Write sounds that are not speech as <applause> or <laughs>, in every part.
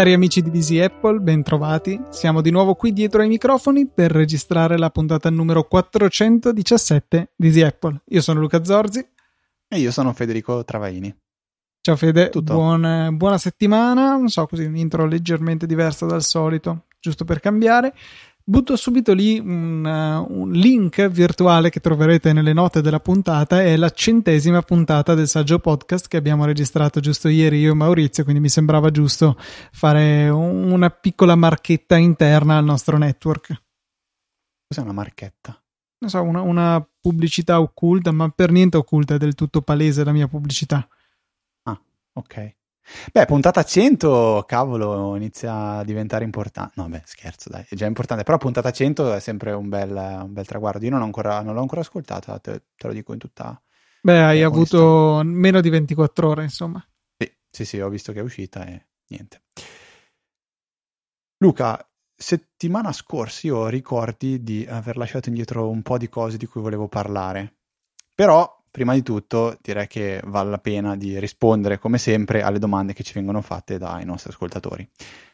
Cari amici di Easy Apple, bentrovati. Siamo di nuovo qui dietro ai microfoni per registrare la puntata numero 417 di Easy Apple. Io sono Luca Zorzi. E io sono Federico Travaini. Ciao Fede, buona, buona settimana. Non so, così un intro leggermente diverso dal solito, giusto per cambiare butto subito lì un, uh, un, link virtuale che troverete nelle note della puntata. È la centesima puntata del Saggio Podcast che abbiamo registrato giusto ieri io e Maurizio. Quindi mi sembrava giusto fare un, una piccola marchetta interna al nostro network. Cos'è una marchetta? Non so, una, una pubblicità occulta, ma per niente occulta, è del tutto palese la mia pubblicità. Ok. Beh, puntata 100, cavolo, inizia a diventare importante. No, beh, scherzo, dai, è già importante. Però puntata 100 è sempre un bel, un bel traguardo. Io non, ancora, non, l'ho ancora ascoltata, te, te, lo dico in tutta... Beh, hai avuto meno di 24 ore, insomma. Sì, sì, sì, ho visto che è uscita e niente. Luca, settimana scorsa io ricordi di aver lasciato indietro un po' di cose di cui volevo parlare. Però prima di tutto direi che vale la pena di rispondere come sempre alle domande che ci vengono fatte dai nostri ascoltatori.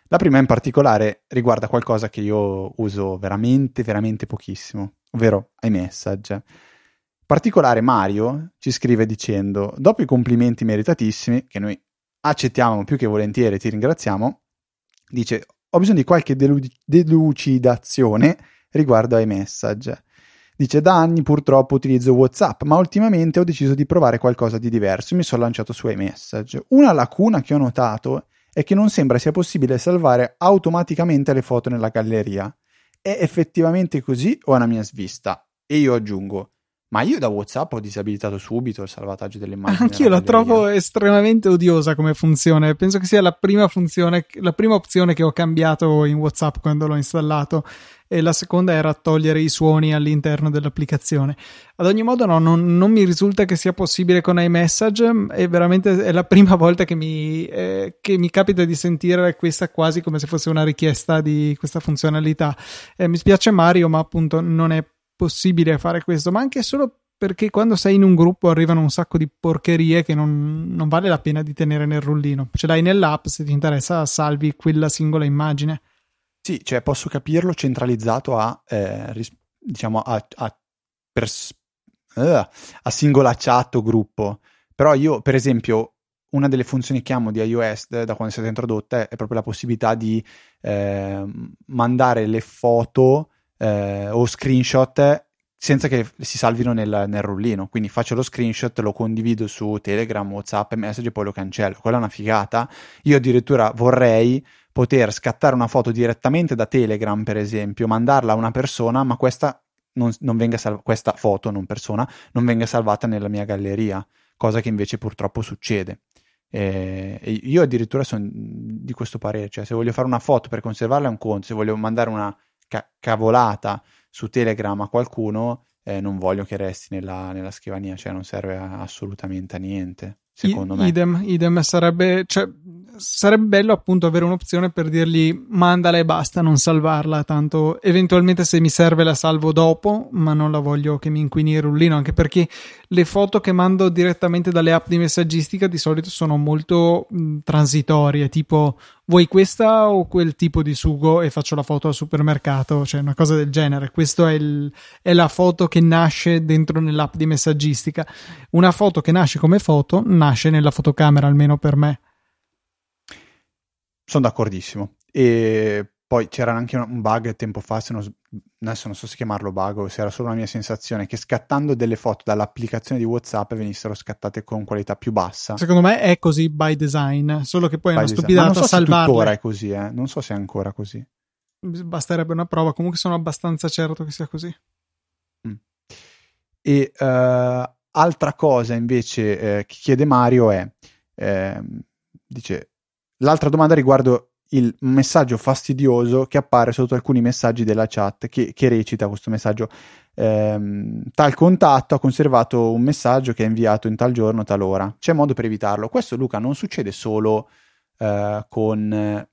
La prima in particolare riguarda qualcosa che io uso veramente, veramente pochissimo, ovvero iMessage. In particolare Mario ci scrive dicendo, dopo i complimenti meritatissimi, che noi accettiamo più che volentieri, ti ringraziamo, dice, ho bisogno di qualche delu- delucidazione riguardo iMessage. Dice da anni purtroppo utilizzo WhatsApp, ma ultimamente ho deciso di provare qualcosa di diverso e mi sono lanciato su iMessage. Una lacuna che ho notato è che non sembra sia possibile salvare automaticamente le foto nella galleria. È effettivamente così o è una mia svista? E io aggiungo, ma io da WhatsApp ho disabilitato subito il salvataggio delle immagini. Anch'io la trovo estremamente odiosa come funzione. Penso che sia la prima funzione, la prima opzione che ho cambiato in WhatsApp quando l'ho installato e la seconda era togliere i suoni all'interno dell'applicazione. Ad ogni modo, no, non, non mi risulta che sia possibile con iMessage. È veramente è la prima <laughs> volta che mi, eh, che mi capita di sentire questa quasi come se fosse una richiesta di questa funzionalità. Eh, mi spiace Mario, ma appunto non è possibile fare questo, ma anche solo perché quando sei in un gruppo arrivano un sacco di porcherie che non, non, vale la pena di tenere nel rullino. Ce l'hai nell'app, se ti interessa salvi quella singola immagine. Sì, cioè posso capirlo centralizzato a, eh, ris- diciamo, a, a, pers- uh, a singola chat o gruppo. Però io, per esempio, una delle funzioni che amo di iOS da quando è stata introdotta è proprio la possibilità di eh, mandare le foto eh, o screenshot senza che si salvino nel, nel, rullino. Quindi faccio lo screenshot, lo condivido su Telegram, WhatsApp, Message e poi lo cancello. Quella è una figata. Io addirittura vorrei poter scattare una foto direttamente da Telegram, per esempio, mandarla a una persona, ma questa, non, non venga salv- questa foto, non persona, non venga salvata nella mia galleria, cosa che invece purtroppo succede. E io addirittura sono di questo parere, cioè se voglio fare una foto per conservarla è un conto, se voglio mandare una ca- cavolata su Telegram a qualcuno, eh, non voglio che resti nella, nella scrivania, cioè non serve a, assolutamente a niente secondo I, me. Idem, idem sarebbe, cioè, sarebbe bello appunto avere un'opzione per dirgli mandala e basta, non salvarla, tanto eventualmente se mi serve la salvo dopo, ma non la voglio che mi inquini il rullino, anche perché le foto che mando direttamente dalle app di messaggistica di solito sono molto mh, transitorie, tipo vuoi questa o quel tipo di sugo e faccio la foto al supermercato, cioè una cosa del genere. Questa è, è, la foto che nasce dentro nell'app di messaggistica. Una foto che nasce come foto nasce nella fotocamera, almeno per me. Sono d'accordissimo. E poi c'era anche un bug tempo fa, se non, adesso non so se chiamarlo bug o se era solo una mia sensazione, che scattando delle foto dall'applicazione di WhatsApp venissero scattate con qualità più bassa. Secondo me è così by design, solo che poi by è una stupidata non so salvarle. Se tuttora è così, eh. non so se è ancora così. Basterebbe una prova, comunque sono abbastanza certo che sia così. Mm. E uh, altra cosa invece eh, che chiede Mario è, eh, dice, l'altra domanda riguardo il messaggio fastidioso che appare sotto alcuni messaggi della chat che, che recita questo messaggio. Ehm, tal contatto ha conservato un messaggio che è inviato in tal giorno tal ora c'è modo per evitarlo. Questo Luca non succede solo eh, con eh,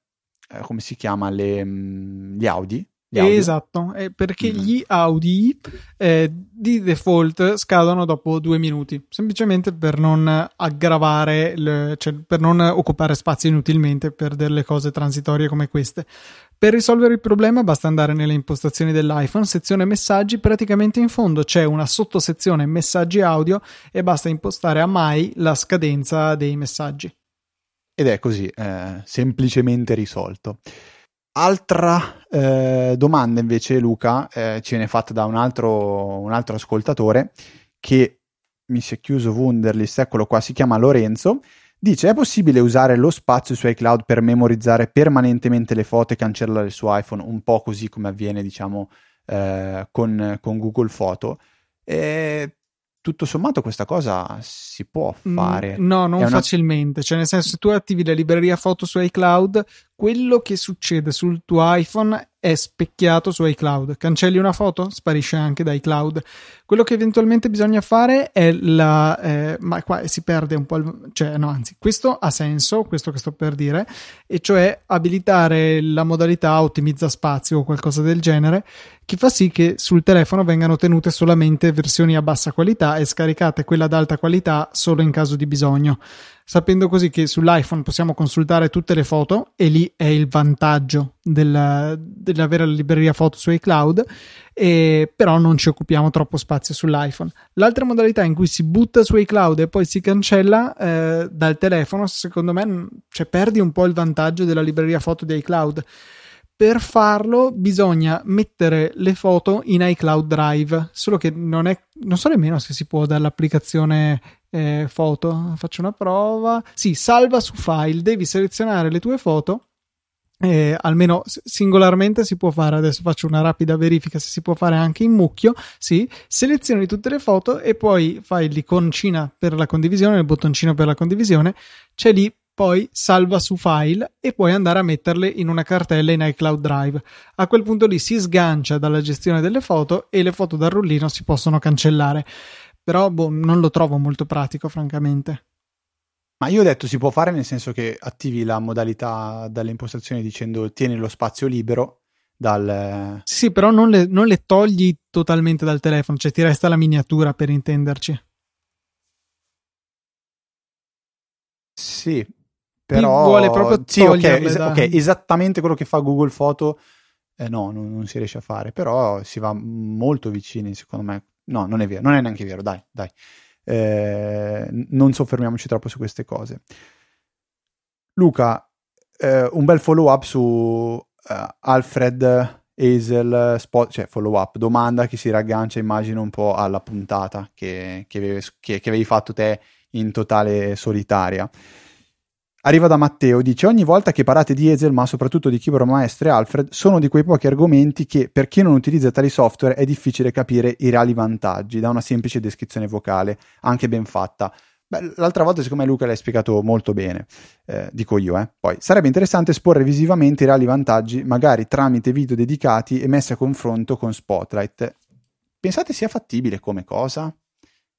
come si chiama le, mh, mm, gli Audi? Esatto, eh, perché mm. gli Audi eh, di default scadono dopo due minuti, semplicemente per non aggravare, le, cioè per non occupare spazio inutilmente per delle cose transitorie come queste. Per risolvere il problema basta andare nelle impostazioni dell'iPhone, sezione messaggi, praticamente in fondo c'è una sottosezione messaggi audio e basta impostare a mai la scadenza dei messaggi. Ed è così, eh, semplicemente risolto. Altra eh, domanda invece, Luca, eh, ce n'è fatta da un altro, un altro ascoltatore che mi si è chiuso Wunderlist, eccolo qua, si chiama Lorenzo. Dice: È possibile usare lo spazio su iCloud per memorizzare permanentemente le foto e cancellare su iPhone, un po' così come avviene, diciamo, eh, con, con, Google Foto? E tutto sommato questa cosa si può mm, fare. no, non una... facilmente. Cioè, nel senso, se tu attivi la libreria foto su iCloud, quello che succede sul tuo iPhone è specchiato su iCloud. Cancelli una foto, sparisce anche da iCloud. Quello che eventualmente bisogna fare è la. Eh, ma qua si perde un po'. Il, cioè, no, anzi, questo ha senso, questo che sto per dire, e cioè abilitare la modalità ottimizza spazio o qualcosa del genere, che fa sì che sul telefono vengano tenute solamente versioni a bassa qualità e scaricate quella ad alta qualità solo in caso di bisogno sapendo così che sull'iPhone possiamo consultare tutte le foto e lì è il vantaggio del, dell'avere la libreria foto su iCloud e però non ci occupiamo troppo spazio sull'iPhone. L'altra modalità in cui si butta su iCloud e poi si cancella eh, dal telefono secondo me cioè, perdi un po' il vantaggio della libreria foto di iCloud. Per farlo bisogna mettere le foto in iCloud Drive, solo che non è, non so nemmeno se si può dall'applicazione eh, foto. Faccio una prova. Sì, salva su file, devi selezionare le tue foto. Eh, almeno singolarmente si può fare. Adesso faccio una rapida verifica se si può fare anche in mucchio. Sì, selezioni tutte le foto e poi fai l'iconcina per la condivisione, il bottoncino per la condivisione. C'è lì poi salva su file e puoi andare a metterle in una cartella in iCloud Drive. A quel punto lì si sgancia dalla gestione delle foto e le foto dal rullino si possono cancellare. Però boh, non lo trovo molto pratico, francamente. Ma io ho detto si può fare nel senso che attivi la modalità dalle impostazioni dicendo tieni lo spazio libero dal... Sì, però non le, non le togli totalmente dal telefono, cioè ti resta la miniatura per intenderci. Sì, però vuole proprio sì, okay, es- da... ok, esattamente quello che fa Google Foto eh, no, non, non, si riesce a fare, però si va molto vicini, secondo me. No, non è vero, non è neanche vero, dai, dai. Eh, non soffermiamoci troppo su queste cose. Luca, eh, un bel follow up su uh, Alfred Hazel, spot, cioè follow up, domanda che si raggancia, immagino, un po' alla puntata che, che, avevi, che, che avevi fatto te in totale solitaria. Arriva da Matteo, dice ogni volta che parlate di Ezel, ma soprattutto di Keyboard Maestro e Alfred, sono di quei pochi argomenti che per chi non utilizza tali software è difficile capire i reali vantaggi da una semplice descrizione vocale, anche ben fatta. Beh, l'altra volta secondo me Luca l'hai spiegato molto bene, eh, dico io. Eh. Poi sarebbe interessante esporre visivamente i reali vantaggi, magari tramite video dedicati e messi a confronto con Spotlight. Pensate sia fattibile come cosa?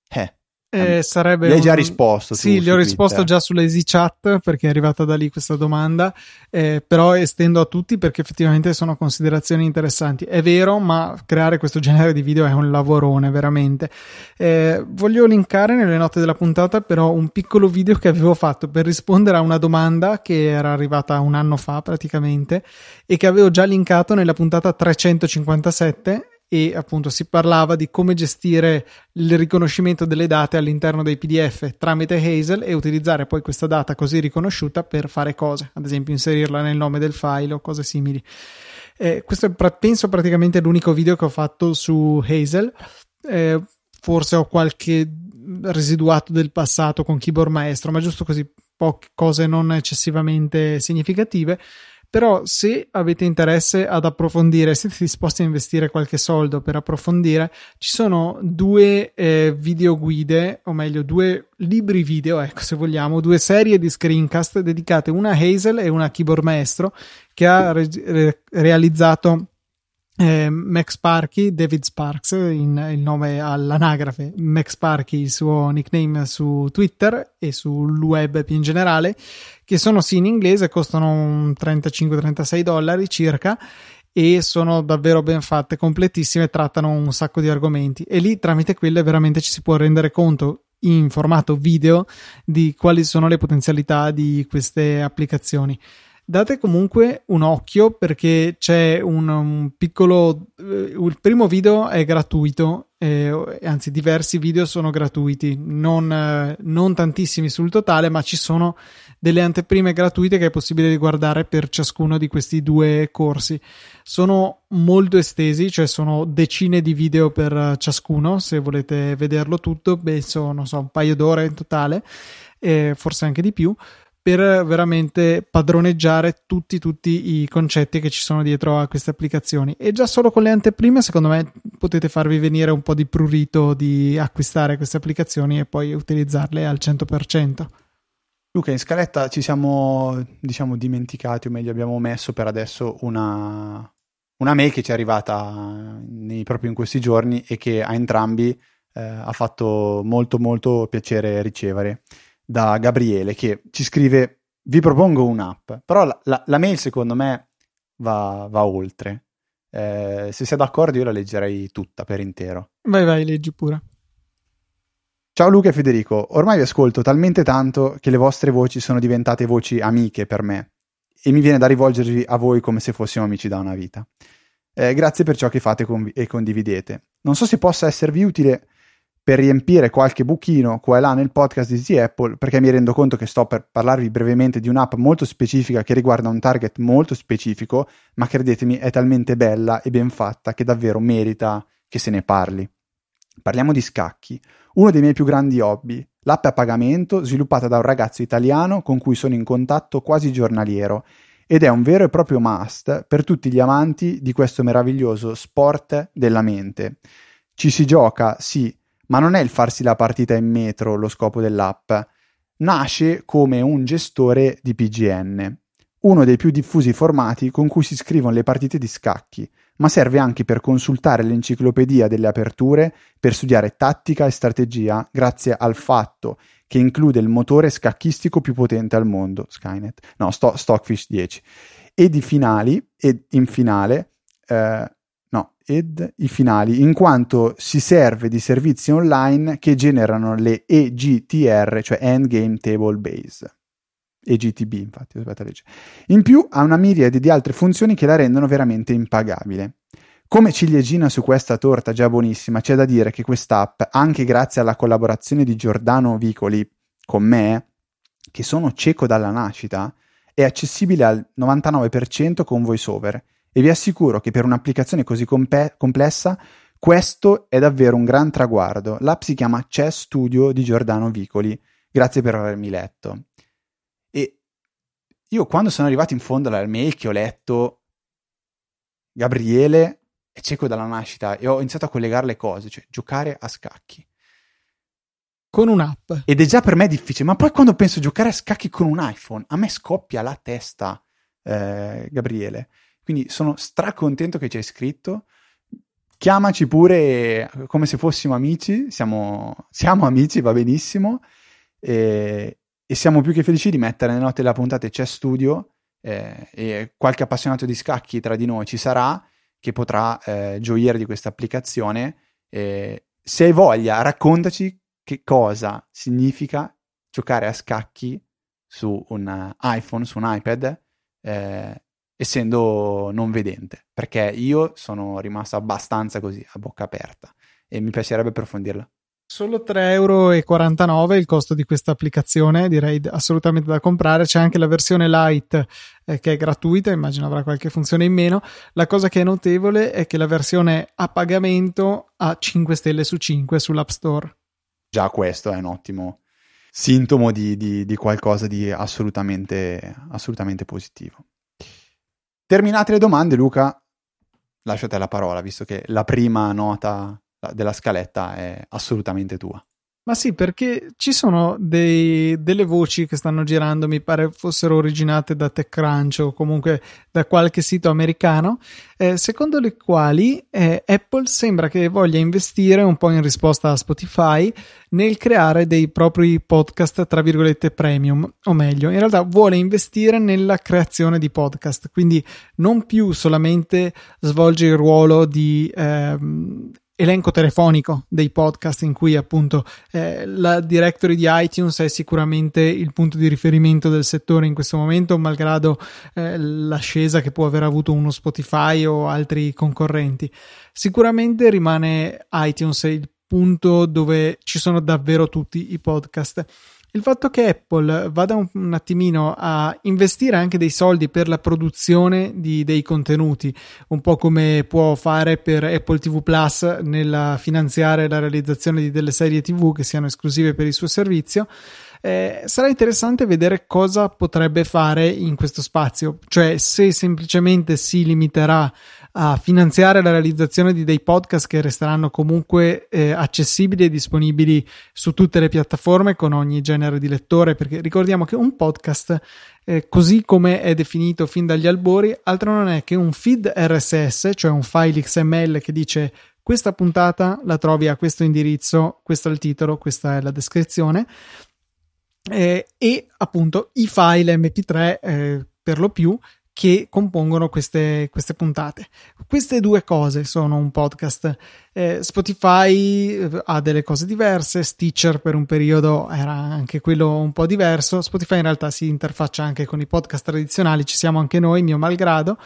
Eh, eh, sarebbe gli hai già risposto. Sì, gli ho risposto Twitter. già sulla Chat perché è arrivata da lì questa domanda, eh, però estendo a tutti perché effettivamente sono considerazioni interessanti. È vero, ma creare questo genere di video è un lavorone, veramente. Eh, voglio linkare nelle note della puntata però un piccolo video che avevo fatto per rispondere a una domanda che era arrivata un anno fa praticamente e che avevo già linkato nella puntata 357 e appunto si parlava di come gestire il riconoscimento delle date all'interno dei PDF tramite Hazel e utilizzare poi questa data così riconosciuta per fare cose, ad esempio inserirla nel nome del file o cose simili. Eh, questo è penso praticamente l'unico video che ho fatto su Hazel. Eh, forse ho qualche residuato del passato con Keyboard Maestro, ma giusto così poche cose non eccessivamente significative. Però se avete interesse ad approfondire, siete disposti a investire qualche soldo per approfondire, ci sono due eh, video o meglio due libri video, ecco se vogliamo, due serie di screencast dedicate una a Hazel e una a Keyboard Maestro che ha re- re- realizzato eh, Max Parky, David Sparks, in, il nome all'anagrafe, Max Parky, il suo nickname su Twitter e sul web più in generale, che sono sì in inglese, costano 35-36 dollari circa e sono davvero ben fatte, completissime, trattano un sacco di argomenti. E lì tramite quelle veramente ci si può rendere conto in formato video di quali sono le potenzialità di queste applicazioni date comunque un occhio perché c'è un, un piccolo eh, il primo video è gratuito eh, anzi diversi video sono gratuiti non, eh, non, tantissimi sul totale ma ci sono delle anteprime gratuite che è possibile guardare per ciascuno di questi due corsi. Sono molto estesi cioè sono decine di video per ciascuno se volete vederlo tutto penso non so un paio d'ore in totale eh, forse anche di più per veramente padroneggiare tutti, tutti i concetti che ci sono dietro a queste applicazioni. E già solo con le anteprime, secondo me, potete farvi venire un po' di prurito di acquistare queste applicazioni e poi utilizzarle al 100%. Luca, in scaletta ci siamo, diciamo, dimenticati, o meglio, abbiamo messo per adesso una, una mail che ci è arrivata nei, proprio in questi giorni e che a entrambi eh, ha fatto molto, molto piacere ricevere da Gabriele che ci scrive vi propongo un'app, però la, la, la mail secondo me va, va oltre. Eh, se sei d'accordo io la leggerei tutta per intero. Vai vai, leggi pure. Ciao Luca e Federico, ormai vi ascolto talmente tanto che le vostre voci sono diventate voci amiche per me e mi viene da rivolgervi a voi come se fossimo amici da una vita. Eh, grazie per ciò che fate conv- e condividete. Non so se possa esservi utile per riempire qualche buchino qua e là nel podcast di The Apple, perché mi rendo conto che sto per parlarvi brevemente di un'app molto specifica che riguarda un target molto specifico, ma credetemi è talmente bella e ben fatta che davvero merita che se ne parli. Parliamo di scacchi, uno dei miei più grandi hobby. L'app a pagamento sviluppata da un ragazzo italiano con cui sono in contatto quasi giornaliero ed è un vero e proprio must per tutti gli amanti di questo meraviglioso sport della mente. Ci si gioca, sì, ma non è il farsi la partita in metro lo scopo dell'app. Nasce come un gestore di PGN, uno dei più diffusi formati con cui si scrivono le partite di scacchi, ma serve anche per consultare l'enciclopedia delle aperture, per studiare tattica e strategia, grazie al fatto che include il motore scacchistico più potente al mondo, Skynet, no, Sto- Stockfish 10, e di finali, e in finale, eh, ed i finali, in quanto si serve di servizi online che generano le EGTR, cioè Endgame Table Base. EGTB, infatti, aspetta legge. In più ha una miriade di altre funzioni che la rendono veramente impagabile. Come ciliegina su questa torta già buonissima, c'è da dire che quest'app, anche grazie alla collaborazione di Giordano Vicoli con me, che sono cieco dalla nascita, è accessibile al 99% con VoiceOver e vi assicuro che per un'applicazione così compe- complessa questo è davvero un gran traguardo. L'app si chiama Chess Studio di Giordano Vicoli. Grazie per avermi letto. E io quando sono arrivato in fondo alla mail che ho letto Gabriele è cieco dalla nascita e ho iniziato a collegare le cose, cioè giocare a scacchi. Con un'app. Ed è già per me difficile, ma poi quando penso a giocare a scacchi con un iPhone, a me scoppia la testa, eh, Gabriele. Quindi sono stracontento che ci hai scritto. Chiamaci pure come se fossimo amici, siamo, siamo amici, va benissimo. E, e, siamo più che felici di mettere nelle note della puntata c'è studio eh, e qualche appassionato di scacchi tra di noi ci sarà che potrà eh, gioire di questa applicazione. Eh, se hai voglia, raccontaci che cosa significa giocare a scacchi su un iPhone, su un iPad. Eh, essendo non vedente, perché io sono rimasto abbastanza così a bocca aperta e mi piacerebbe approfondirla. Solo 3,49 euro il costo di questa applicazione, direi assolutamente da comprare. C'è anche la versione light eh, che è gratuita, immagino avrà qualche funzione in meno. La cosa che è notevole è che la versione a pagamento ha 5 stelle su 5 sull'App Store. Già questo è un ottimo sintomo di, di, di qualcosa di assolutamente, assolutamente positivo. Terminate le domande, Luca, lasciate la parola, visto che la prima nota della scaletta è assolutamente tua. Ma sì, perché ci sono dei, delle voci che stanno girando, mi pare fossero originate da TechCrunch o comunque da qualche sito americano, eh, secondo le quali eh, Apple sembra che voglia investire un po' in risposta a Spotify nel creare dei propri podcast, tra virgolette, premium, o meglio, in realtà vuole investire nella creazione di podcast, quindi non più solamente svolge il ruolo di ehm, elenco telefonico dei podcast in cui appunto eh, la directory di iTunes è sicuramente il punto di riferimento del settore in questo momento, malgrado eh, l'ascesa che può aver avuto uno Spotify o altri concorrenti. Sicuramente rimane iTunes il punto dove ci sono davvero tutti i podcast il fatto che Apple vada un, un, attimino a investire anche dei soldi per la produzione di, dei contenuti, un po' come può fare per Apple TV Plus nella finanziare la realizzazione di delle serie TV che siano esclusive per il suo servizio. Eh, sarà interessante vedere cosa potrebbe fare in questo spazio, cioè se semplicemente si limiterà a finanziare la realizzazione di dei podcast che resteranno comunque eh, accessibili e disponibili su tutte le piattaforme con ogni genere di lettore, perché ricordiamo che un podcast, eh, così come è definito fin dagli albori, altro non è che un feed RSS, cioè un file XML che dice questa puntata la trovi a questo indirizzo, questo è il titolo, questa è la descrizione. Eh, e appunto i file MP3 eh, per lo più che compongono queste, queste, puntate. Queste due cose sono un podcast. Eh, Spotify eh, ha delle cose diverse, Stitcher per un periodo era anche quello un po' diverso. Spotify in realtà si interfaccia anche con i podcast tradizionali, ci siamo anche noi, mio malgrado.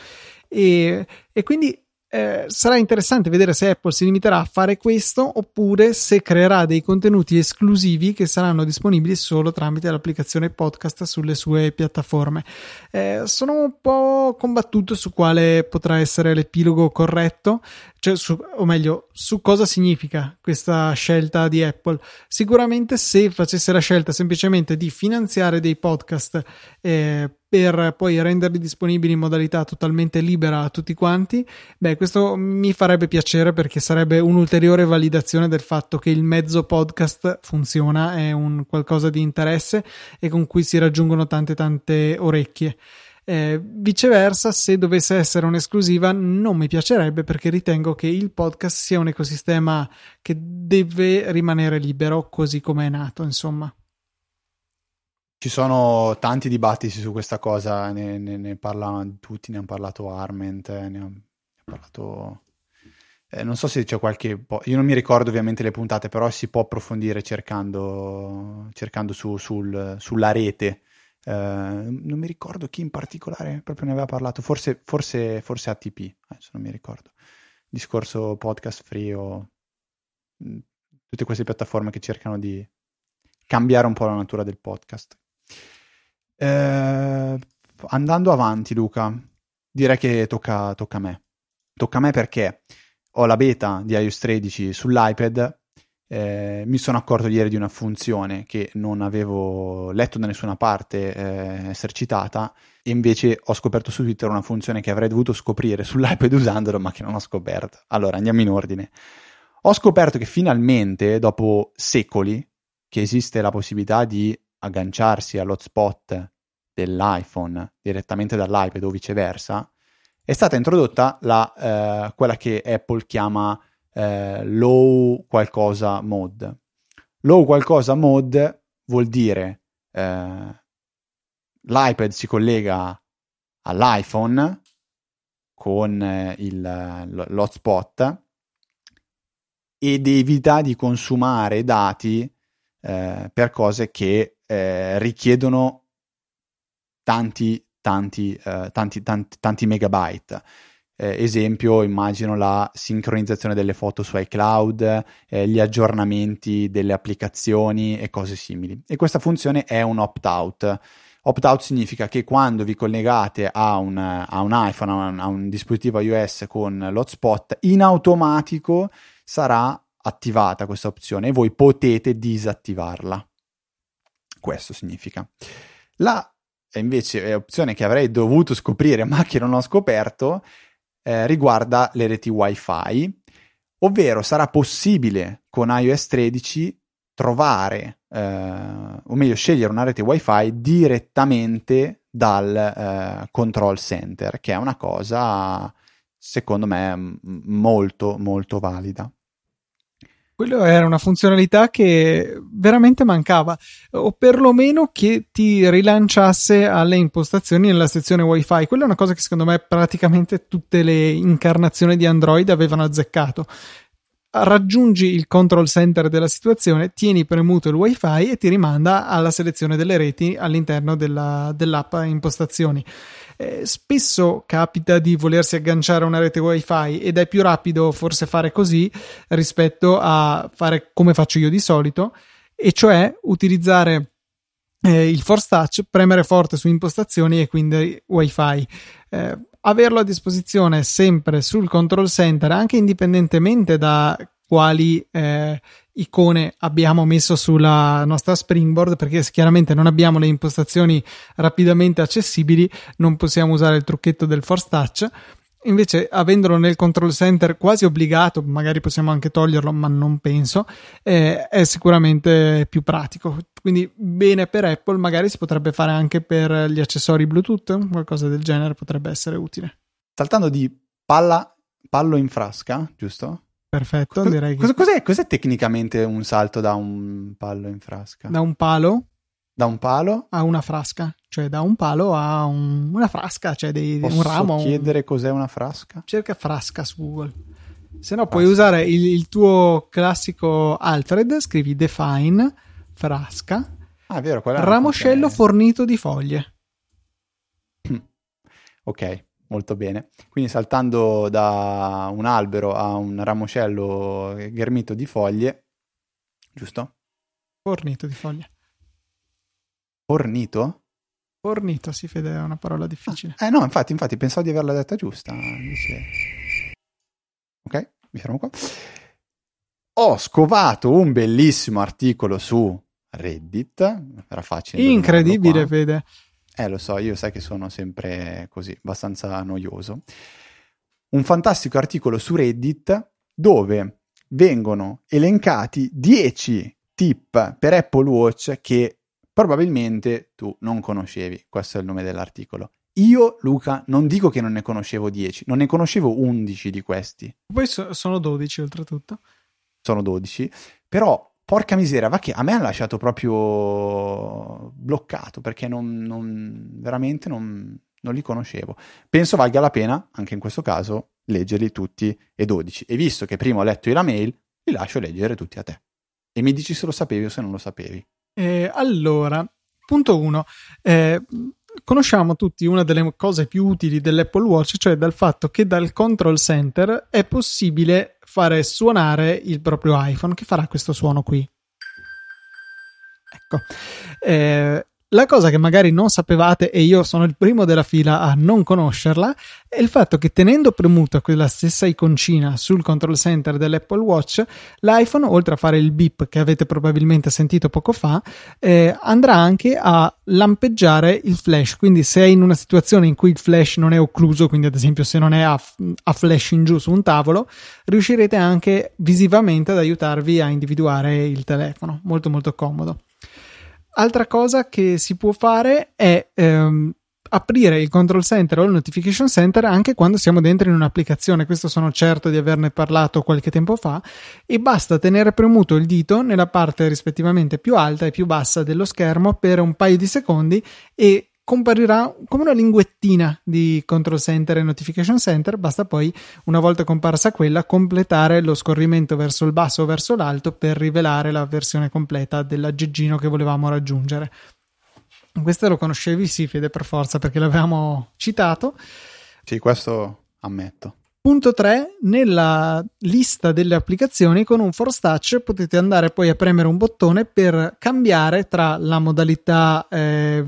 E, e quindi eh, sarà interessante vedere se Apple si limiterà a fare questo oppure se creerà dei contenuti esclusivi che saranno disponibili solo tramite l'applicazione podcast sulle sue piattaforme. Eh, sono un po' combattuto su quale potrà essere l'epilogo corretto, cioè su, o meglio, su cosa significa questa scelta di Apple. Sicuramente se facesse la scelta semplicemente di finanziare dei podcast eh, per poi renderli disponibili in modalità totalmente libera a tutti quanti, beh, questo mi farebbe piacere perché sarebbe un'ulteriore validazione del fatto che il mezzo podcast funziona, è un qualcosa di interesse e con cui si raggiungono tante tante orecchie. Eh, viceversa, se dovesse essere un'esclusiva, non mi piacerebbe perché ritengo che il podcast sia un ecosistema che deve rimanere libero così come è nato, insomma. Ci sono tanti dibattiti su questa cosa, ne, ne, ne parlano tutti, ne hanno parlato Arment, ne ha, parlato... Eh, non so se c'è qualche... Io non mi ricordo ovviamente le puntate, però si può approfondire cercando, cercando su, sul, sulla rete. Eh, non mi ricordo chi in particolare proprio ne aveva parlato, forse, forse, forse ATP, adesso non mi ricordo. Discorso podcast free o mm, tutte queste piattaforme che cercano di cambiare un po' la natura del podcast. Eh, andando avanti, Luca, direi che tocca, tocca a me. Tocca a me perché ho la beta di iOS 13 sull'iPad. Eh, mi sono accorto ieri di una funzione che non avevo letto da nessuna parte eh, essere citata e invece ho scoperto su Twitter una funzione che avrei dovuto scoprire sull'iPad usandolo ma che non ho scoperto. Allora andiamo in ordine. Ho scoperto che finalmente, dopo secoli, che esiste la possibilità di agganciarsi all'hotspot dell'iPhone direttamente dall'iPad o viceversa, è stata introdotta la, eh, quella che Apple chiama eh, low qualcosa mode. Low qualcosa mode vuol dire eh, l'iPad si collega all'iPhone con eh, il, l'hotspot ed evita di consumare dati eh, per cose che eh, richiedono tanti, tanti, eh, tanti, tanti, tanti megabyte. Eh, esempio, immagino la sincronizzazione delle foto su iCloud, eh, gli aggiornamenti delle applicazioni e cose simili. E questa funzione è un opt-out. Opt-out significa che quando vi collegate a un, a un iPhone, a un, a un dispositivo iOS con l'hotspot, in automatico sarà attivata questa opzione e voi potete disattivarla. Questo significa. La invece opzione che avrei dovuto scoprire ma che non ho scoperto eh, riguarda le reti wifi ovvero sarà possibile con iOS 13 trovare, eh, o meglio scegliere una rete wifi direttamente dal eh, control center, che è una cosa secondo me molto molto valida. Quello era una funzionalità che veramente mancava, o perlomeno che ti rilanciasse alle impostazioni nella sezione wifi. Quella è una cosa che secondo me praticamente tutte le incarnazioni di Android avevano azzeccato raggiungi il control center della situazione, tieni premuto il wifi e ti rimanda alla selezione delle reti all'interno della, dell'app impostazioni. Eh, spesso capita di volersi agganciare a una rete wifi ed è più rapido forse fare così rispetto a fare come faccio io di solito, e cioè utilizzare eh, il force touch, premere forte su impostazioni e quindi wifi. Eh, averlo a disposizione sempre sul control center, anche indipendentemente da quali eh, icone abbiamo messo sulla nostra Springboard, perché chiaramente non abbiamo le impostazioni rapidamente accessibili, non possiamo usare il trucchetto del Force Touch. Invece, avendolo nel control center quasi obbligato, magari possiamo anche toglierlo, ma non penso, eh, è sicuramente più pratico. Quindi, bene per Apple, magari si potrebbe fare anche per gli accessori Bluetooth, qualcosa del genere potrebbe essere utile. Saltando di palla, pallo in frasca, giusto? Perfetto, direi che... Cos'è, cos'è tecnicamente un salto da un pallo in frasca? Da un palo da un palo a una frasca, cioè da un palo a un, una frasca, cioè dei, Posso un ramo. Posso chiedere un... cos'è una frasca? Cerca frasca su Google. Se no, puoi usare il, il, tuo classico Alfred, scrivi define frasca. Ah, vero, è? Ramoscello okay. fornito di foglie. <clears throat> ok, molto bene. Quindi saltando da un albero a un ramoscello ghermito di foglie, giusto? Fornito di foglie. Fornito? Fornito, si fede, è una parola difficile. Ah, eh no, infatti, infatti, pensavo di averla detta giusta. Invece... Ok, mi fermo qua. Ho scovato un bellissimo articolo su Reddit. Era facile. Incredibile, Fede. Eh, lo so, io sai che sono sempre così, abbastanza noioso. Un fantastico articolo su Reddit dove vengono elencati 10 tip per Apple Watch che probabilmente tu non conoscevi, questo è il nome dell'articolo. Io, Luca, non dico che non ne conoscevo 10, non ne conoscevo 11 di questi. Poi so- sono 12 oltretutto. Sono 12, però porca miseria, va che a me ha lasciato proprio bloccato perché non, non veramente non, non, li conoscevo. Penso valga la pena, anche in questo caso, leggerli tutti e 12. E visto che prima ho letto la mail, li lascio leggere tutti a te. E mi dici se lo sapevi o se non lo sapevi. Eh, allora, punto 1. Eh, conosciamo tutti una delle cose più utili dell'Apple Watch, cioè dal fatto che dal control center è possibile fare suonare il proprio iPhone, che farà questo suono qui. Ecco. Eh, la cosa che magari non sapevate, e io sono il primo della fila a non conoscerla, è il fatto che tenendo premuta quella stessa iconcina sul control center dell'Apple Watch, l'iPhone, oltre a fare il beep che avete probabilmente sentito poco fa, eh, andrà anche a lampeggiare il flash. Quindi, se è in una situazione in cui il flash non è occluso, quindi ad esempio se non è a, a flash in giù su un tavolo, riuscirete anche visivamente ad aiutarvi a individuare il telefono. Molto, molto comodo. Altra cosa che si può fare è ehm, aprire il control center o il notification center anche quando siamo dentro in un'applicazione. Questo sono certo di averne parlato qualche tempo fa. E basta tenere premuto il dito nella parte rispettivamente più alta e più bassa dello schermo per un paio di secondi e comparirà come una linguettina di control center e notification center. Basta poi, una volta comparsa quella, completare lo scorrimento verso il basso o verso l'alto per rivelare la versione completa dell'aggeggino che volevamo raggiungere. Questo lo conoscevi, sì, Fede, per forza, perché l'avevamo citato. Sì, questo ammetto. Punto 3, nella lista delle applicazioni con un Force Touch potete andare poi a premere un bottone per cambiare tra la modalità, eh,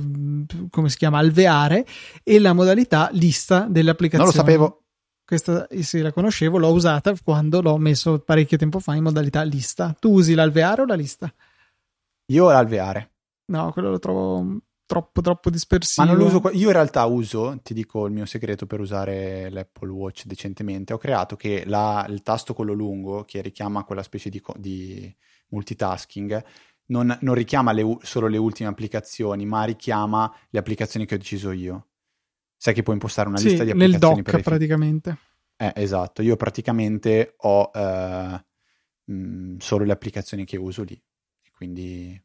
come si chiama, alveare e la modalità lista delle applicazioni. Non lo sapevo. Questa sì, la conoscevo, l'ho usata quando l'ho messo parecchio tempo fa in modalità lista. Tu usi l'alveare o la lista? Io l'alveare. No, quello lo trovo troppo troppo dispersivo. Ma non lo uso. Io in realtà uso, ti dico il mio segreto per usare l'Apple Watch decentemente. Ho creato che la, il tasto quello lungo che richiama quella specie di, di, multitasking, non, non richiama le, solo le ultime applicazioni, ma richiama le applicazioni che ho deciso io. Sai che puoi impostare una sì, lista di applicazioni nel doc, per praticamente. Eh, esatto, io praticamente ho eh, mh, mm, solo le applicazioni che uso lì, quindi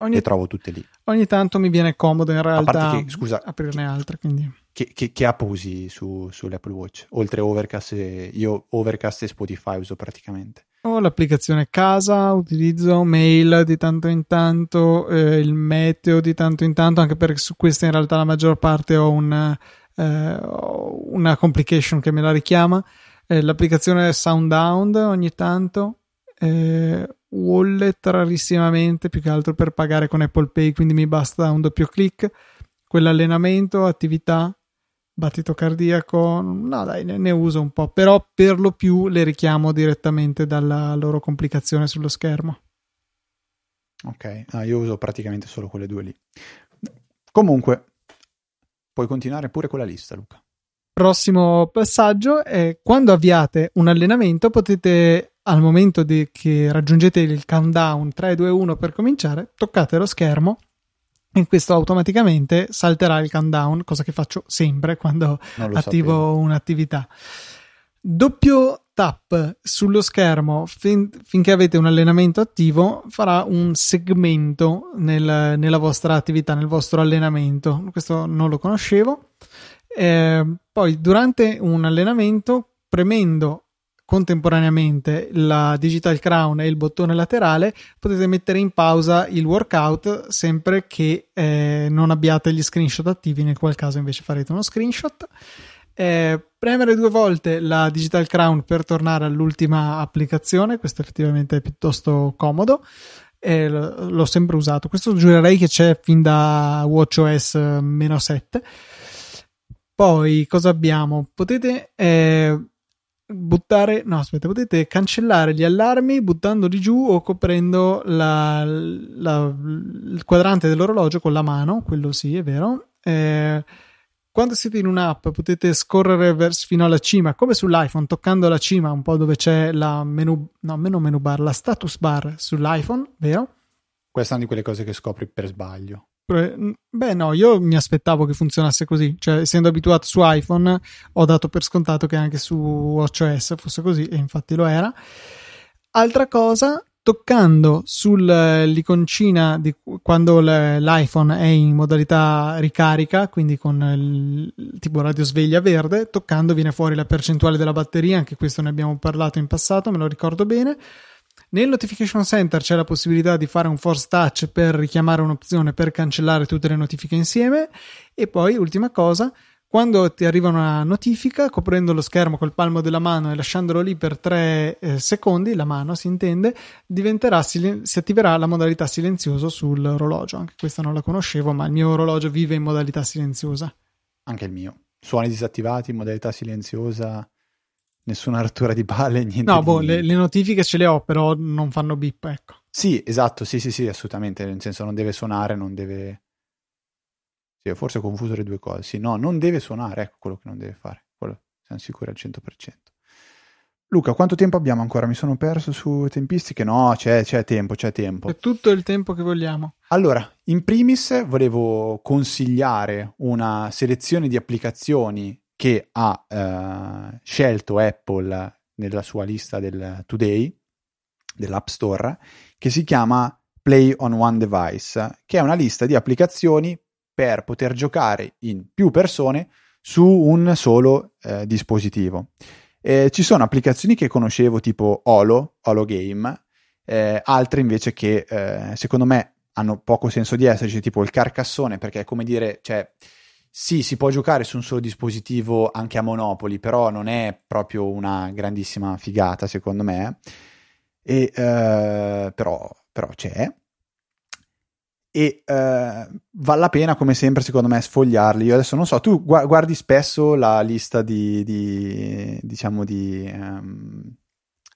ogni, le trovo tutte lì. Ogni tanto mi viene comodo in realtà che, scusa, aprirne altre, quindi... Che, che, che, app usi su, sull'Apple Watch? Oltre Overcast, e, io Overcast e Spotify uso praticamente. Ho l'applicazione casa, utilizzo mail di tanto in tanto, eh, il meteo di tanto in tanto, anche perché su questa in realtà la maggior parte ho un, eh, una complication che me la richiama. Eh, l'applicazione Soundhound ogni tanto, eh, Wallet rarissimamente, più che altro per pagare con Apple Pay, quindi mi basta un doppio clic. Quell'allenamento, attività, battito cardiaco, no dai, ne, ne, uso un po', però per lo più le richiamo direttamente dalla loro complicazione sullo schermo. Ok, ah, io uso praticamente solo quelle due lì. Comunque, puoi continuare pure con la lista, Luca. Prossimo passaggio è quando avviate un allenamento potete al momento di, che raggiungete il countdown 3, 2, 1 per cominciare, toccate lo schermo e questo automaticamente salterà il countdown, cosa che faccio sempre quando attivo sapevo. un'attività. Doppio tap sullo schermo fin- finché avete un allenamento attivo farà un segmento nel, nella vostra attività, nel vostro allenamento. Questo non lo conoscevo. Eh, poi durante un allenamento, premendo contemporaneamente la Digital Crown e il bottone laterale, potete mettere in pausa il workout sempre che eh, non abbiate gli screenshot attivi, nel qual caso invece farete uno screenshot. Eh, premere due volte la Digital Crown per tornare all'ultima applicazione, questo effettivamente è piuttosto comodo. Eh, l'ho sempre usato. Questo giurerei che c'è fin da WatchOS meno 7. Poi cosa abbiamo? Potete eh, buttare, no aspetta, potete cancellare gli allarmi buttandoli giù o coprendo la, la, il quadrante dell'orologio con la mano, quello sì è vero. Eh, quando siete in un'app potete scorrere verso, fino alla cima, come sull'iPhone, toccando la cima un po' dove c'è la menu, no, meno menu bar, la status bar sull'iPhone, vero? Questa è una di quelle cose che scopri per sbaglio. Beh, no, io mi aspettavo che funzionasse così. Cioè, essendo abituato su iPhone, ho dato per scontato che anche su WatchOS fosse così, e infatti lo era. Altra cosa, toccando sull'iconcina di quando l'iPhone è in modalità ricarica, quindi con il tipo radio sveglia verde, toccando viene fuori la percentuale della batteria, anche questo ne abbiamo parlato in passato, me lo ricordo bene. Nel Notification Center c'è la possibilità di fare un force touch per richiamare un'opzione per cancellare tutte le notifiche insieme. E poi, ultima cosa, quando ti arriva una notifica, coprendo lo schermo col palmo della mano e lasciandolo lì per 3 eh, secondi, la mano si intende, silen- si attiverà la modalità silenzioso sull'orologio. Anche questa non la conoscevo, ma il mio orologio vive in modalità silenziosa. Anche il mio. Suoni disattivati modalità silenziosa nessuna rottura di balle, <laughs> niente. No, boh, le, le, notifiche ce le ho, però non fanno bip, ecco. Sì, esatto, sì, sì, sì, assolutamente, nel senso non deve suonare, non deve... Sì, forse ho confuso le due cose. Sì, no, non deve suonare, ecco quello che non deve fare. Quello siamo sicuri al 100%. Luca, quanto tempo abbiamo ancora? Mi sono perso su tempistiche? No, c'è, c'è tempo, c'è tempo. È tutto il tempo che vogliamo. Allora, in primis volevo consigliare una selezione di applicazioni che ha eh, scelto Apple nella sua lista del Today, dell'App Store, che si chiama Play on One Device, che è una lista di applicazioni per poter giocare in più persone su un solo eh, dispositivo. Eh, ci sono applicazioni che conoscevo tipo Holo, Holo Game, eh, altre invece che eh, secondo me hanno poco senso di esserci, tipo il Carcassone, perché è come dire, cioè, sì, si può giocare su un solo dispositivo anche a Monopoli, però non è proprio una grandissima figata, secondo me. E, uh, però, però, c'è. E uh, vale la pena, come sempre, secondo me, sfogliarli. Io adesso non so, tu guardi spesso la lista di, di diciamo, di, um,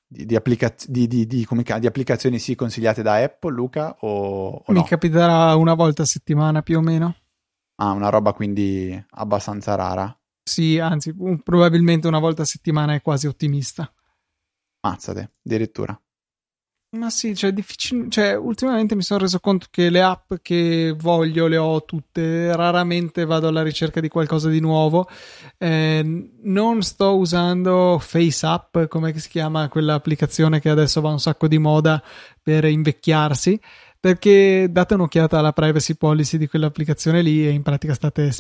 di, applicaz- di, di, applicazioni sì consigliate da Apple, Luca? O, o Mi no? capiterà una volta a settimana più o meno. Ah, una roba quindi abbastanza rara. Sì, anzi, probabilmente una volta a settimana è quasi ottimista. Mazzate, addirittura. Ma sì, cioè, difficile, cioè, ultimamente mi sono reso conto che le app che voglio le ho tutte, raramente vado alla ricerca di qualcosa di nuovo. Eh, non sto usando FaceApp, come si chiama quell'applicazione che adesso va un sacco di moda per invecchiarsi, perché date un'occhiata alla privacy policy di quell'applicazione lì e in pratica state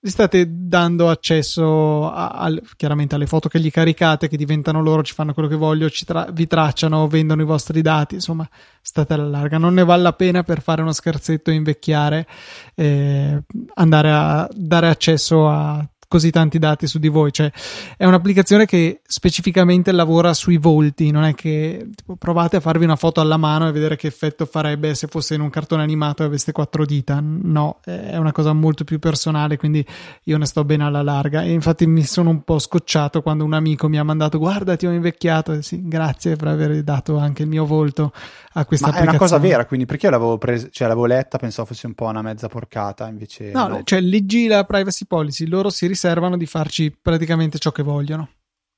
state dando accesso a, a, chiaramente alle foto che gli caricate, che diventano loro, ci fanno quello che voglio, tra- vi tracciano, vendono i vostri dati, insomma, state alla larga. Non ne vale la pena per fare uno scherzetto e invecchiare, eh, andare a dare accesso a così tanti dati su di voi. Cioè, è un'applicazione che specificamente lavora sui volti, non è che tipo, provate a farvi una foto alla mano e vedere che effetto farebbe se fosse in un cartone animato e aveste quattro dita. No, è una cosa molto più personale, quindi io ne sto bene alla larga. E infatti mi sono un po' scocciato quando un amico mi ha mandato: Guarda, ti ho invecchiato. E sì, grazie per aver dato anche il mio volto a questa Ma è una cosa vera, quindi perché io l'avevo presa, cioè l'avevo letta, pensavo fosse un po' una mezza porcata, invece no, no. cioè leggi la privacy policy, loro si riservano di farci praticamente ciò che vogliono.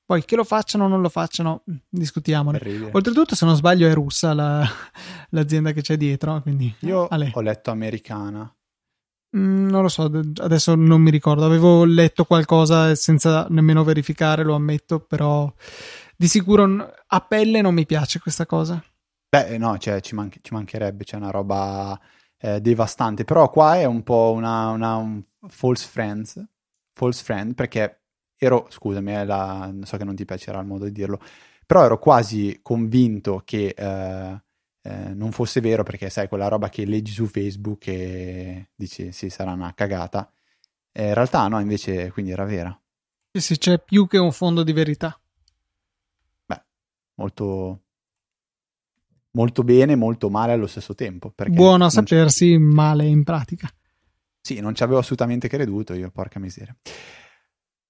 Poi che lo facciano o non lo facciano, discutiamone. Terribile. Oltretutto, se non sbaglio, è russa la, <laughs> l'azienda che c'è dietro. Quindi, io Ale. ho letto americana. Mm, non lo so, adesso non mi ricordo. Avevo letto qualcosa senza nemmeno verificare, lo ammetto, però di sicuro a pelle non mi piace questa cosa. Beh, no, cioè, ci, man- ci mancherebbe, c'è una roba eh, devastante. Però qua è un po' una, una un false friends, false friend, perché ero, scusami, la, so che non ti piacerà il modo di dirlo, però ero quasi convinto che eh, eh, non fosse vero, perché sai, quella roba che leggi su Facebook e dici sì, sarà una cagata. Eh, in realtà no, invece, quindi era vera. Sì, sì, c'è più che un fondo di verità. Beh, molto molto bene, molto male allo stesso tempo. Buono a sapersi, male in pratica. Sì, non ci avevo assolutamente creduto io, porca miseria.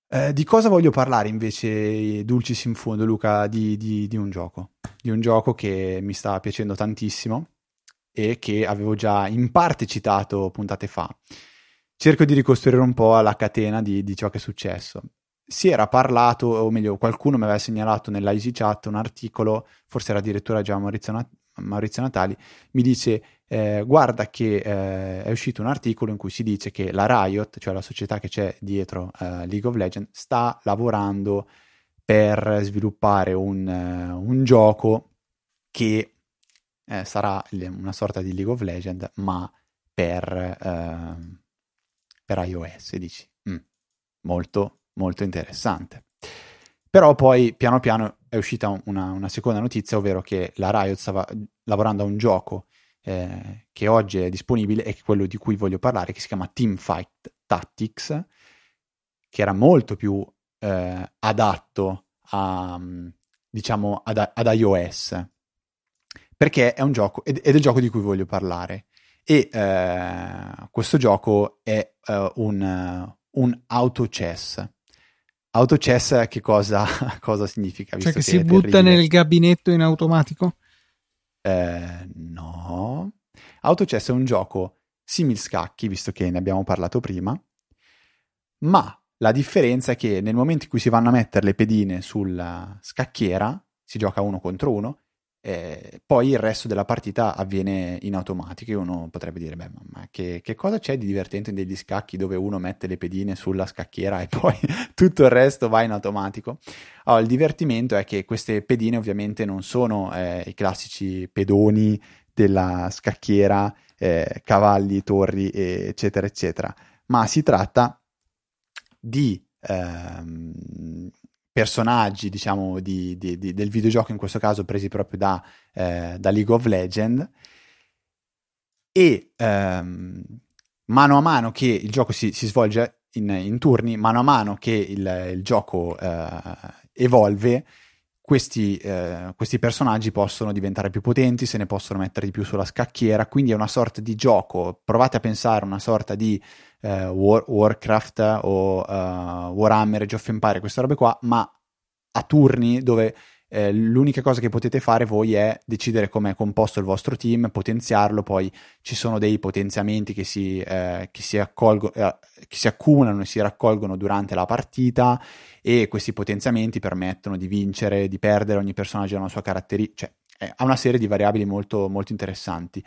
Eh, di cosa voglio parlare invece, dulcis in fondo, Luca? Di, di, di, un gioco. Di un gioco che mi sta piacendo tantissimo e che avevo già in parte citato puntate fa. Cerco di ricostruire un po' la catena di, di ciò che è successo si era parlato, o meglio, qualcuno mi aveva segnalato nella Easy Chat un articolo, forse era addirittura già Maurizio, Nat- Maurizio Natali, mi dice eh, guarda che eh, è uscito un articolo in cui si dice che la Riot, cioè la società che c'è dietro eh, League of Legends, sta lavorando per sviluppare un, uh, un gioco che eh, sarà una sorta di League of Legends, ma per, uh, per iOS, dici. Mm, molto molto interessante. Però poi piano piano è uscita una, una seconda notizia, ovvero che la Riot stava lavorando a un gioco eh, che oggi è disponibile e quello di cui voglio parlare, che si chiama Teamfight Tactics, che era molto più eh, adatto a, diciamo, ad, ad, iOS, perché è un gioco, ed, ed è il gioco di cui voglio parlare. E eh, questo gioco è uh, un, un auto chess Autochess che cosa, <laughs> cosa significa? Cioè che, che si butta nel gabinetto in automatico? Eh, no. Autochess è un gioco simil scacchi, visto che ne abbiamo parlato prima, ma la differenza è che nel momento in cui si vanno a mettere le pedine sulla scacchiera, si gioca uno contro uno, eh, poi il resto della partita avviene in automatico e uno potrebbe dire, beh, ma che, che, cosa c'è di divertente in degli scacchi dove uno mette le pedine sulla scacchiera e <laughs> poi tutto il resto va in automatico? Allora, il divertimento è che queste pedine ovviamente non sono eh, i classici pedoni della scacchiera, eh, cavalli, torri, eccetera, eccetera, ma si tratta di ehm, personaggi, diciamo, di, di, di, del videogioco, in questo caso presi proprio da, eh, da League of Legends. E ehm, mano a mano che il gioco si, si svolge in, in, turni, mano a mano che il, il gioco eh, evolve, questi, eh, questi, personaggi possono diventare più potenti, se ne possono mettere di più sulla scacchiera, quindi è una sorta di gioco. Provate a pensare una sorta di eh, War, Warcraft o uh, Warhammer, Age of Empire, queste robe qua, ma a turni dove eh, l'unica cosa che potete fare voi è decidere come è composto il vostro team, potenziarlo, poi ci sono dei potenziamenti che si, eh, che si, accolgo, eh, che si accumulano e si raccolgono durante la partita e questi potenziamenti permettono di vincere, di perdere, ogni personaggio ha una sua caratteristica, cioè ha una serie di variabili molto, molto interessanti.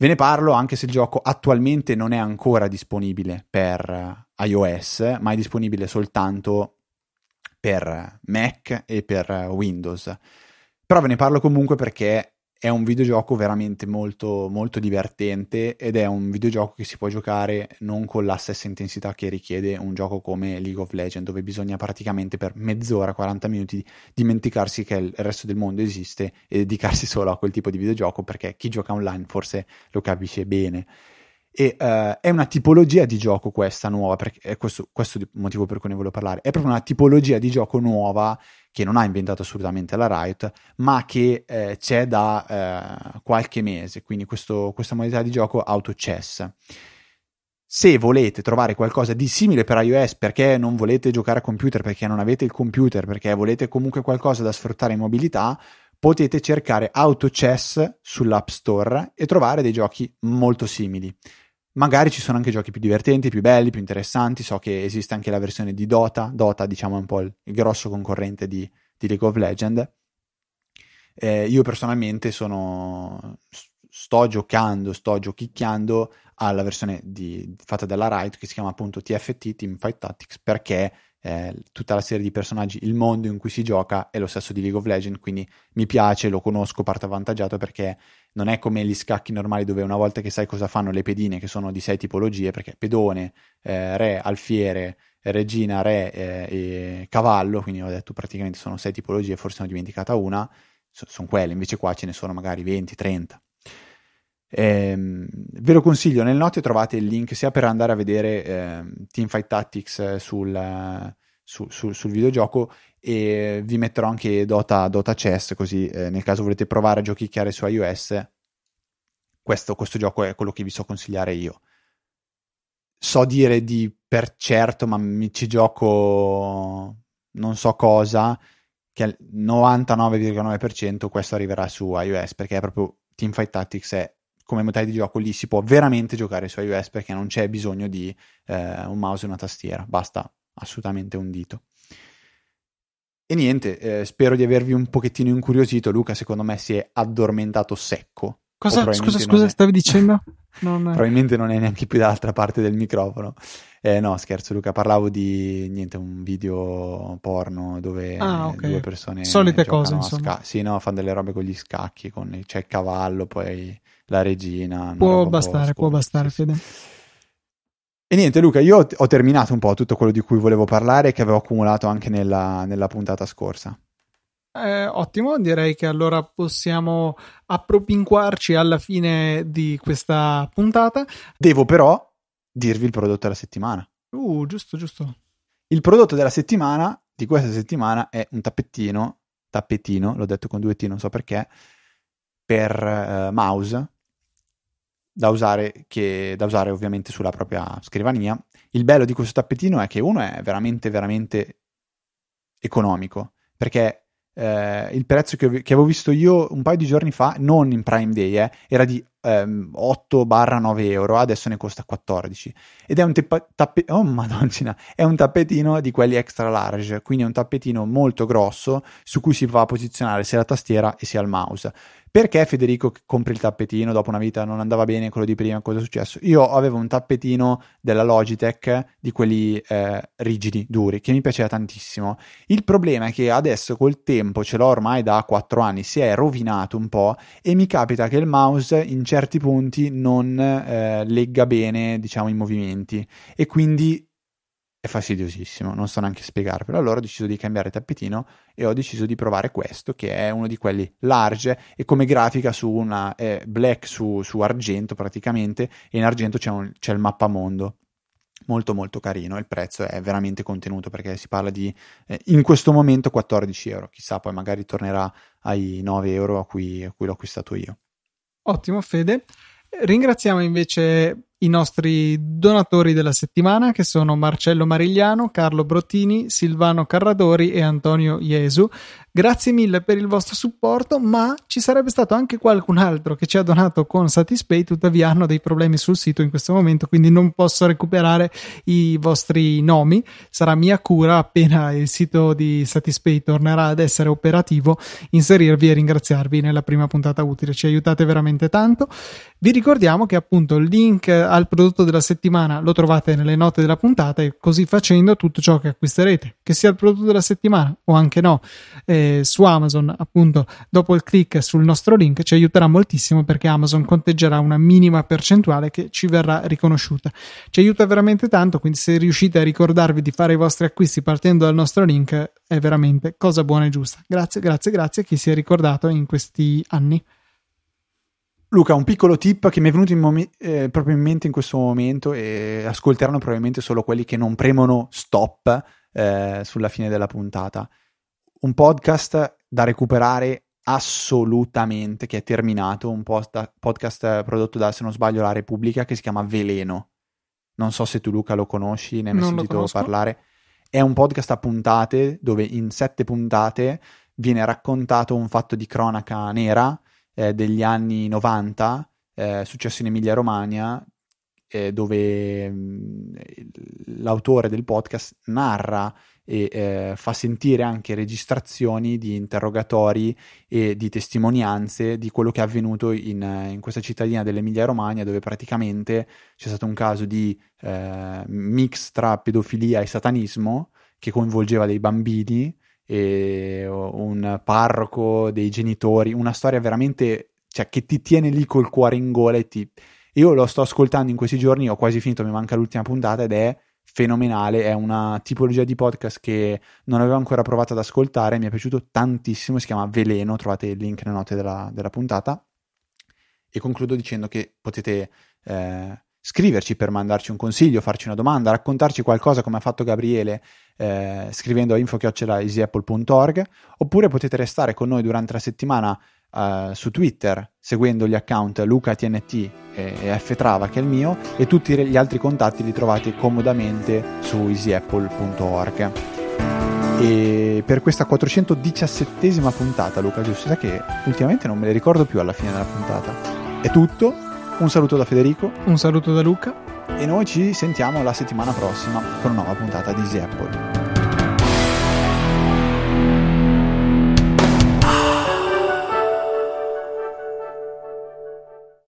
Ve ne parlo anche se il gioco attualmente non è ancora disponibile per iOS, ma è disponibile soltanto per Mac e per Windows. Però ve ne parlo comunque perché è un videogioco veramente molto, molto divertente ed è un videogioco che si può giocare non con la stessa intensità che richiede un gioco come League of Legends, dove bisogna praticamente per mezz'ora, 40 minuti dimenticarsi che il resto del mondo esiste e dedicarsi solo a quel tipo di videogioco perché chi gioca online forse lo capisce bene. E uh, è una tipologia di gioco questa nuova, perché è questo, questo il motivo per cui ne volevo parlare. È proprio una tipologia di gioco nuova che non ha inventato assolutamente la Riot, ma che eh, c'è da eh, qualche mese. Quindi questo, questa modalità di gioco auto chess. Se volete trovare qualcosa di simile per iOS perché non volete giocare a computer, perché non avete il computer, perché volete comunque qualcosa da sfruttare in mobilità, potete cercare Auto Chess sull'App Store e trovare dei giochi molto simili. Magari ci sono anche giochi più divertenti, più belli, più interessanti. So che esiste anche la versione di Dota. Dota, diciamo, è un po' il, grosso concorrente di, di, League of Legends. Eh, io personalmente sono, sto giocando, sto giochicchiando alla versione di, fatta dalla Riot che si chiama appunto TFT, Team Fight Tactics, perché eh, tutta la serie di personaggi, il mondo in cui si gioca è lo stesso di League of Legends, quindi mi piace, lo conosco, parto avvantaggiato perché non è come gli scacchi normali dove una volta che sai cosa fanno le pedine, che sono di sei tipologie, perché pedone, eh, re, alfiere, regina, re eh, e cavallo, quindi ho detto praticamente sono sei tipologie, forse ne ho dimenticata una, so, sono quelle, invece qua ce ne sono magari 20, 30. Eh, ve lo consiglio, nel note trovate il link sia per andare a vedere eh, Teamfight Tactics sul, su, su, sul videogioco e vi metterò anche Dota, Dota Chess così eh, nel caso volete provare a giochicchiare su iOS questo, questo gioco è quello che vi so consigliare io. So dire di per certo, ma mi ci gioco non so cosa, che al 99,9% questo arriverà su iOS perché è proprio Teamfight Tactics è come modalità di gioco lì si può veramente giocare su iOS perché non c'è bisogno di eh, un mouse e una tastiera, basta assolutamente un dito. E niente, eh, spero di avervi un pochettino incuriosito. Luca, secondo me, si è addormentato secco. Cosa? Scusa, scusa, è... stavi dicendo? <laughs> Non... probabilmente non è neanche più dall'altra parte del microfono. Eh, no, scherzo, Luca. Parlavo di niente, un video porno dove ah, okay. due persone. Solite cose, insomma. Sca- sì, no, fanno delle robe con gli scacchi. Con... C'è il cavallo, poi la regina. Può bastare, può bastare, Fede. E niente, Luca, io ho terminato un po' tutto quello di cui volevo parlare e che avevo accumulato anche nella, nella puntata scorsa. Eh, ottimo, direi che allora possiamo appropinquarci alla fine di questa puntata. Devo però dirvi il prodotto della settimana. Uh, giusto, giusto. Il prodotto della settimana, di questa settimana, è un tappettino, tappetino, l'ho detto con due T, non so perché, per uh, mouse da usare, che, da usare ovviamente sulla propria scrivania. Il bello di questo tappetino è che uno è veramente, veramente economico, perché eh, il prezzo che, che, avevo visto io un paio di giorni fa, non in Prime Day, eh, era di ehm, 8-9 euro, adesso ne costa 14. Ed è un, teppa- tappe- oh, madonna, è un tappetino di quelli extra large, quindi è un tappetino molto grosso su cui si va a posizionare sia la tastiera e sia il mouse. Perché Federico compri il tappetino dopo una vita non andava bene quello di prima? Cosa è successo? Io avevo un tappetino della Logitech di quelli eh, rigidi, duri, che mi piaceva tantissimo. Il problema è che adesso col tempo, ce l'ho ormai da 4 anni, si è rovinato un po' e mi capita che il mouse in certi punti non eh, legga bene, diciamo, i movimenti e quindi è fastidiosissimo, non so neanche spiegarvelo. Allora ho deciso di cambiare tappetino e ho deciso di provare questo, che è uno di quelli large e come grafica su una è black su, su argento praticamente, e in argento c'è, un, c'è il mappamondo. Molto molto carino, il prezzo è veramente contenuto perché si parla di eh, in questo momento 14 euro, chissà poi magari tornerà ai 9 euro a cui, a cui l'ho acquistato io. Ottimo Fede, ringraziamo invece i nostri donatori della settimana che sono Marcello Marigliano, Carlo Brottini, Silvano Carradori e Antonio Iesu. Grazie mille per il vostro supporto, ma ci sarebbe stato anche qualcun altro che ci ha donato con Satispay, tuttavia hanno dei problemi sul sito in questo momento, quindi non posso recuperare i vostri nomi. Sarà mia cura appena il sito di Satispay tornerà ad essere operativo, inserirvi e ringraziarvi nella prima puntata utile. Ci aiutate veramente tanto. Vi ricordiamo che appunto il link al prodotto della settimana lo trovate nelle note della puntata e così facendo tutto ciò che acquisterete, che sia il prodotto della settimana o anche no, eh, su Amazon, appunto dopo il click sul nostro link ci aiuterà moltissimo perché Amazon conteggerà una minima percentuale che ci verrà riconosciuta. Ci aiuta veramente tanto, quindi se riuscite a ricordarvi di fare i vostri acquisti partendo dal nostro link è veramente cosa buona e giusta. Grazie, grazie, grazie a chi si è ricordato in questi anni. Luca, un piccolo tip che mi è venuto in mom- eh, proprio in mente in questo momento e ascolteranno probabilmente solo quelli che non premono stop eh, sulla fine della puntata. Un podcast da recuperare assolutamente, che è terminato, un post- podcast prodotto da, se non sbaglio, la Repubblica che si chiama Veleno. Non so se tu Luca lo conosci, ne hai mai sentito parlare. È un podcast a puntate dove in sette puntate viene raccontato un fatto di cronaca nera eh, degli anni 90, eh, successo in Emilia-Romagna, eh, dove mh, mm, l'autore del podcast narra e eh, fa sentire anche registrazioni di interrogatori e di testimonianze di quello che è avvenuto in, in questa cittadina dell'Emilia Romagna dove praticamente c'è stato un caso di eh, mix tra pedofilia e satanismo che coinvolgeva dei bambini un parroco, dei genitori, una storia veramente cioè, che ti tiene lì col cuore in gola e ti... Io lo sto ascoltando in questi giorni, ho quasi finito, mi manca l'ultima puntata ed è fenomenale, è una tipologia di podcast che non avevo ancora provato ad ascoltare, mi è piaciuto tantissimo, si chiama Veleno, trovate il link nelle note della, della puntata. E concludo dicendo che potete eh, scriverci per mandarci un consiglio, farci una domanda, raccontarci qualcosa come ha fatto Gabriele eh, scrivendo a info.easyapple.org oppure potete restare con noi durante la settimana eh, su Twitter seguendo gli account LucaTNT e, e ftrava che è il mio e tutti gli altri contatti li trovate comodamente su easyapple.org e per questa 417esima puntata Luca giusto? Sai che ultimamente non me le ricordo più alla fine della puntata. È tutto un saluto da Federico. Un saluto da Luca. E noi ci sentiamo la settimana prossima con una nuova puntata di Easy Apple.